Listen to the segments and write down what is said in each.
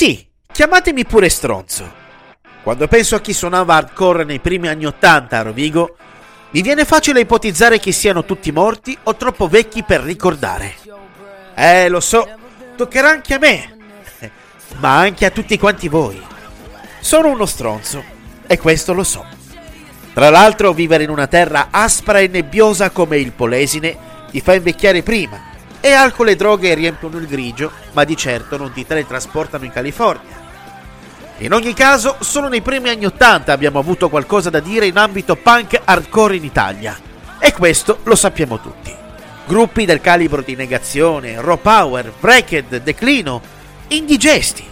sì, chiamatemi pure stronzo. Quando penso a chi suonava hardcore nei primi anni Ottanta a Rovigo, mi viene facile ipotizzare che siano tutti morti o troppo vecchi per ricordare. Eh, lo so, toccherà anche a me, ma anche a tutti quanti voi. Sono uno stronzo e questo lo so. Tra l'altro, vivere in una terra aspra e nebbiosa come il Polesine ti fa invecchiare prima e alcol e droghe riempiono il grigio, ma di certo non ti teletrasportano in California. In ogni caso, solo nei primi anni Ottanta abbiamo avuto qualcosa da dire in ambito punk hardcore in Italia. E questo lo sappiamo tutti. Gruppi del calibro di Negazione, Raw Power, Bracket, Declino, Indigesti.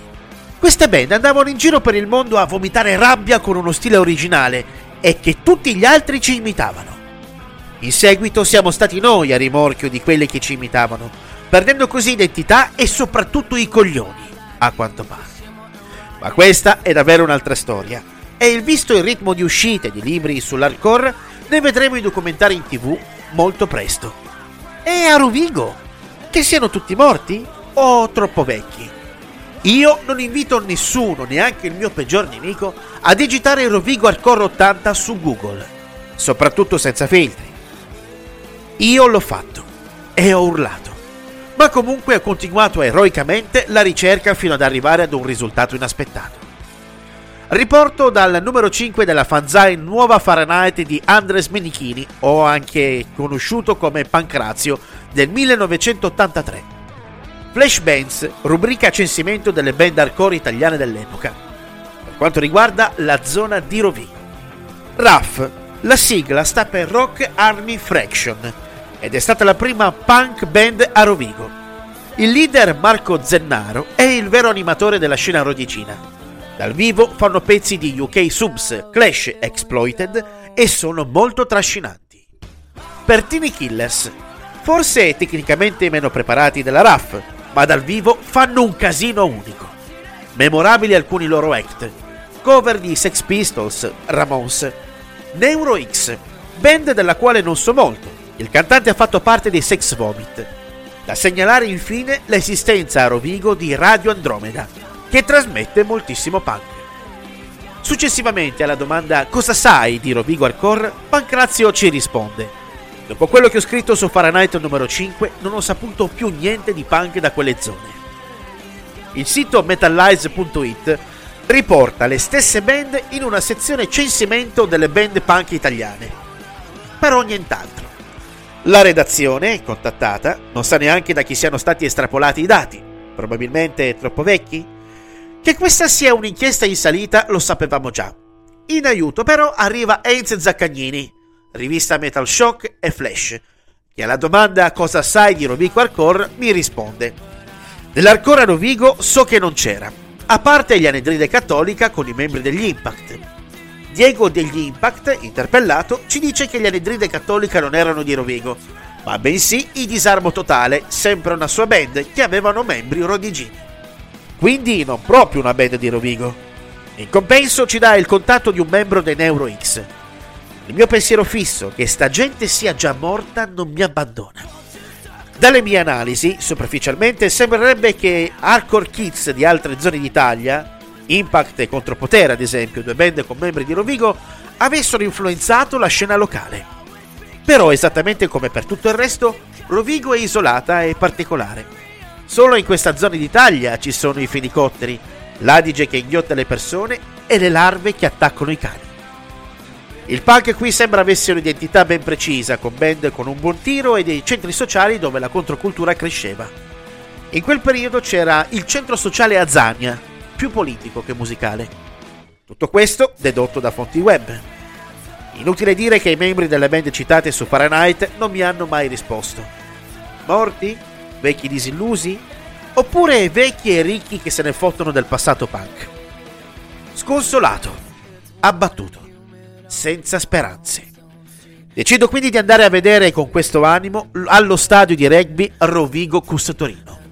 Queste band andavano in giro per il mondo a vomitare rabbia con uno stile originale e che tutti gli altri ci imitavano. In seguito siamo stati noi a rimorchio di quelli che ci imitavano, perdendo così identità e soprattutto i coglioni, a quanto pare. Ma questa è davvero un'altra storia. E il visto il ritmo di uscite di libri sull'hardcore, ne vedremo i documentari in tv molto presto. E a Rovigo? Che siano tutti morti? O troppo vecchi? Io non invito nessuno, neanche il mio peggior nemico, a digitare Rovigo Hardcore 80 su Google, soprattutto senza filtri. Io l'ho fatto e ho urlato ma comunque ha continuato eroicamente la ricerca fino ad arrivare ad un risultato inaspettato. Riporto dal numero 5 della fanzine Nuova Fahrenheit di Andres Menichini, o anche conosciuto come Pancrazio, del 1983. Flash Bands, rubrica censimento delle band hardcore italiane dell'epoca. Per quanto riguarda la zona di Rovigo. RAF, la sigla sta per Rock Army Fraction, ed è stata la prima punk band a Rovigo. Il leader Marco Zennaro è il vero animatore della scena rodicina. Dal vivo fanno pezzi di UK Subs, Clash Exploited e sono molto trascinanti. Per Tiny Killers, forse tecnicamente meno preparati della RAF, ma dal vivo fanno un casino unico. Memorabili alcuni loro act, cover di Sex Pistols, Ramones, Neuro X, band della quale non so molto, il cantante ha fatto parte dei Sex Vomit. Da segnalare infine l'esistenza a Rovigo di Radio Andromeda, che trasmette moltissimo punk. Successivamente alla domanda cosa sai di Rovigo Hardcore, Pancrazio ci risponde. Dopo quello che ho scritto su Fahrenheit numero 5, non ho saputo più niente di punk da quelle zone. Il sito metallize.it riporta le stesse band in una sezione censimento delle band punk italiane. Però nient'altro. La redazione, contattata, non sa neanche da chi siano stati estrapolati i dati, probabilmente troppo vecchi. Che questa sia un'inchiesta in salita lo sapevamo già. In aiuto però arriva Heinz Zaccagnini, rivista Metal Shock e Flash, che alla domanda cosa sai di Rovigo Hardcore mi risponde. Nell'Arcore a Rovigo so che non c'era, a parte gli Anedride Cattolica con i membri degli Impact. Diego degli Impact, interpellato, ci dice che gli Anedride Cattolica non erano di Rovigo, ma bensì i Disarmo Totale, sempre una sua band che avevano membri rodigini. Quindi non proprio una band di Rovigo. In compenso ci dà il contatto di un membro dei Neuro X. Il mio pensiero fisso che sta gente sia già morta non mi abbandona. Dalle mie analisi, superficialmente, sembrerebbe che Hardcore Kids di altre zone d'Italia, Impact e Contropotere, ad esempio, due band con membri di Rovigo, avessero influenzato la scena locale. Però, esattamente come per tutto il resto, Rovigo è isolata e particolare. Solo in questa zona d'Italia ci sono i fenicotteri, l'adige che inghiotta le persone e le larve che attaccano i cani. Il punk qui sembra avesse un'identità ben precisa, con band con un buon tiro e dei centri sociali dove la controcultura cresceva. In quel periodo c'era il centro sociale Azania, più politico che musicale. Tutto questo dedotto da fonti web. Inutile dire che i membri delle band citate su Fahrenheit non mi hanno mai risposto. Morti? Vecchi disillusi? Oppure vecchi e ricchi che se ne fottono del passato punk? Sconsolato, abbattuto, senza speranze. Decido quindi di andare a vedere con questo animo allo stadio di rugby Rovigo Cus Torino.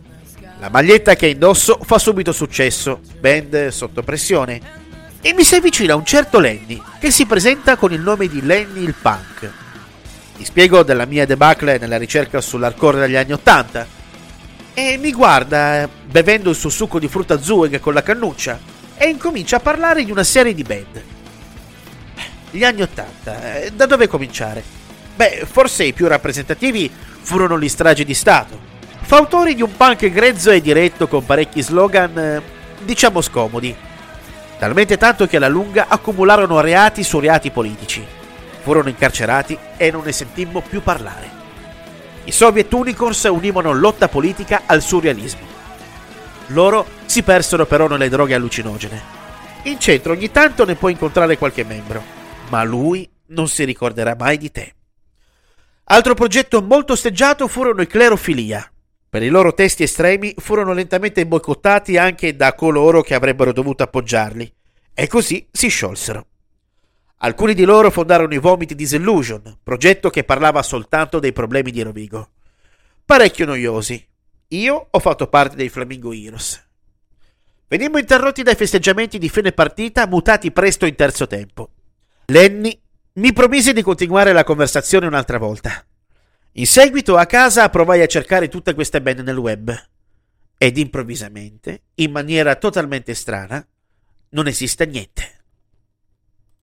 La maglietta che indosso fa subito successo, band sotto pressione. E mi si avvicina un certo Lenny, che si presenta con il nome di Lenny il Punk. Ti spiego della mia debacle nella ricerca sull'hardcore degli anni Ottanta. e mi guarda bevendo il suo succo di frutta Zueg con la cannuccia e incomincia a parlare di una serie di band. Gli anni Ottanta, eh, da dove cominciare? Beh, forse i più rappresentativi furono gli stragi di Stato. Fautori di un punk grezzo e diretto con parecchi slogan, eh, diciamo scomodi. Talmente tanto che alla lunga accumularono reati su reati politici. Furono incarcerati e non ne sentimmo più parlare. I Soviet Unicorns univano lotta politica al surrealismo. Loro si persero però nelle droghe allucinogene. In centro ogni tanto ne puoi incontrare qualche membro, ma lui non si ricorderà mai di te. Altro progetto molto osteggiato furono i Clerofilia. Per i loro testi estremi furono lentamente boicottati anche da coloro che avrebbero dovuto appoggiarli, e così si sciolsero. Alcuni di loro fondarono i Vomiti Disillusion, progetto che parlava soltanto dei problemi di Rovigo. Parecchio noiosi. Io ho fatto parte dei Flamingo Heroes. Venimmo interrotti dai festeggiamenti di fine partita, mutati presto in terzo tempo. Lenny mi promise di continuare la conversazione un'altra volta. In seguito a casa provai a cercare tutte queste band nel web. Ed improvvisamente, in maniera totalmente strana, non esiste niente.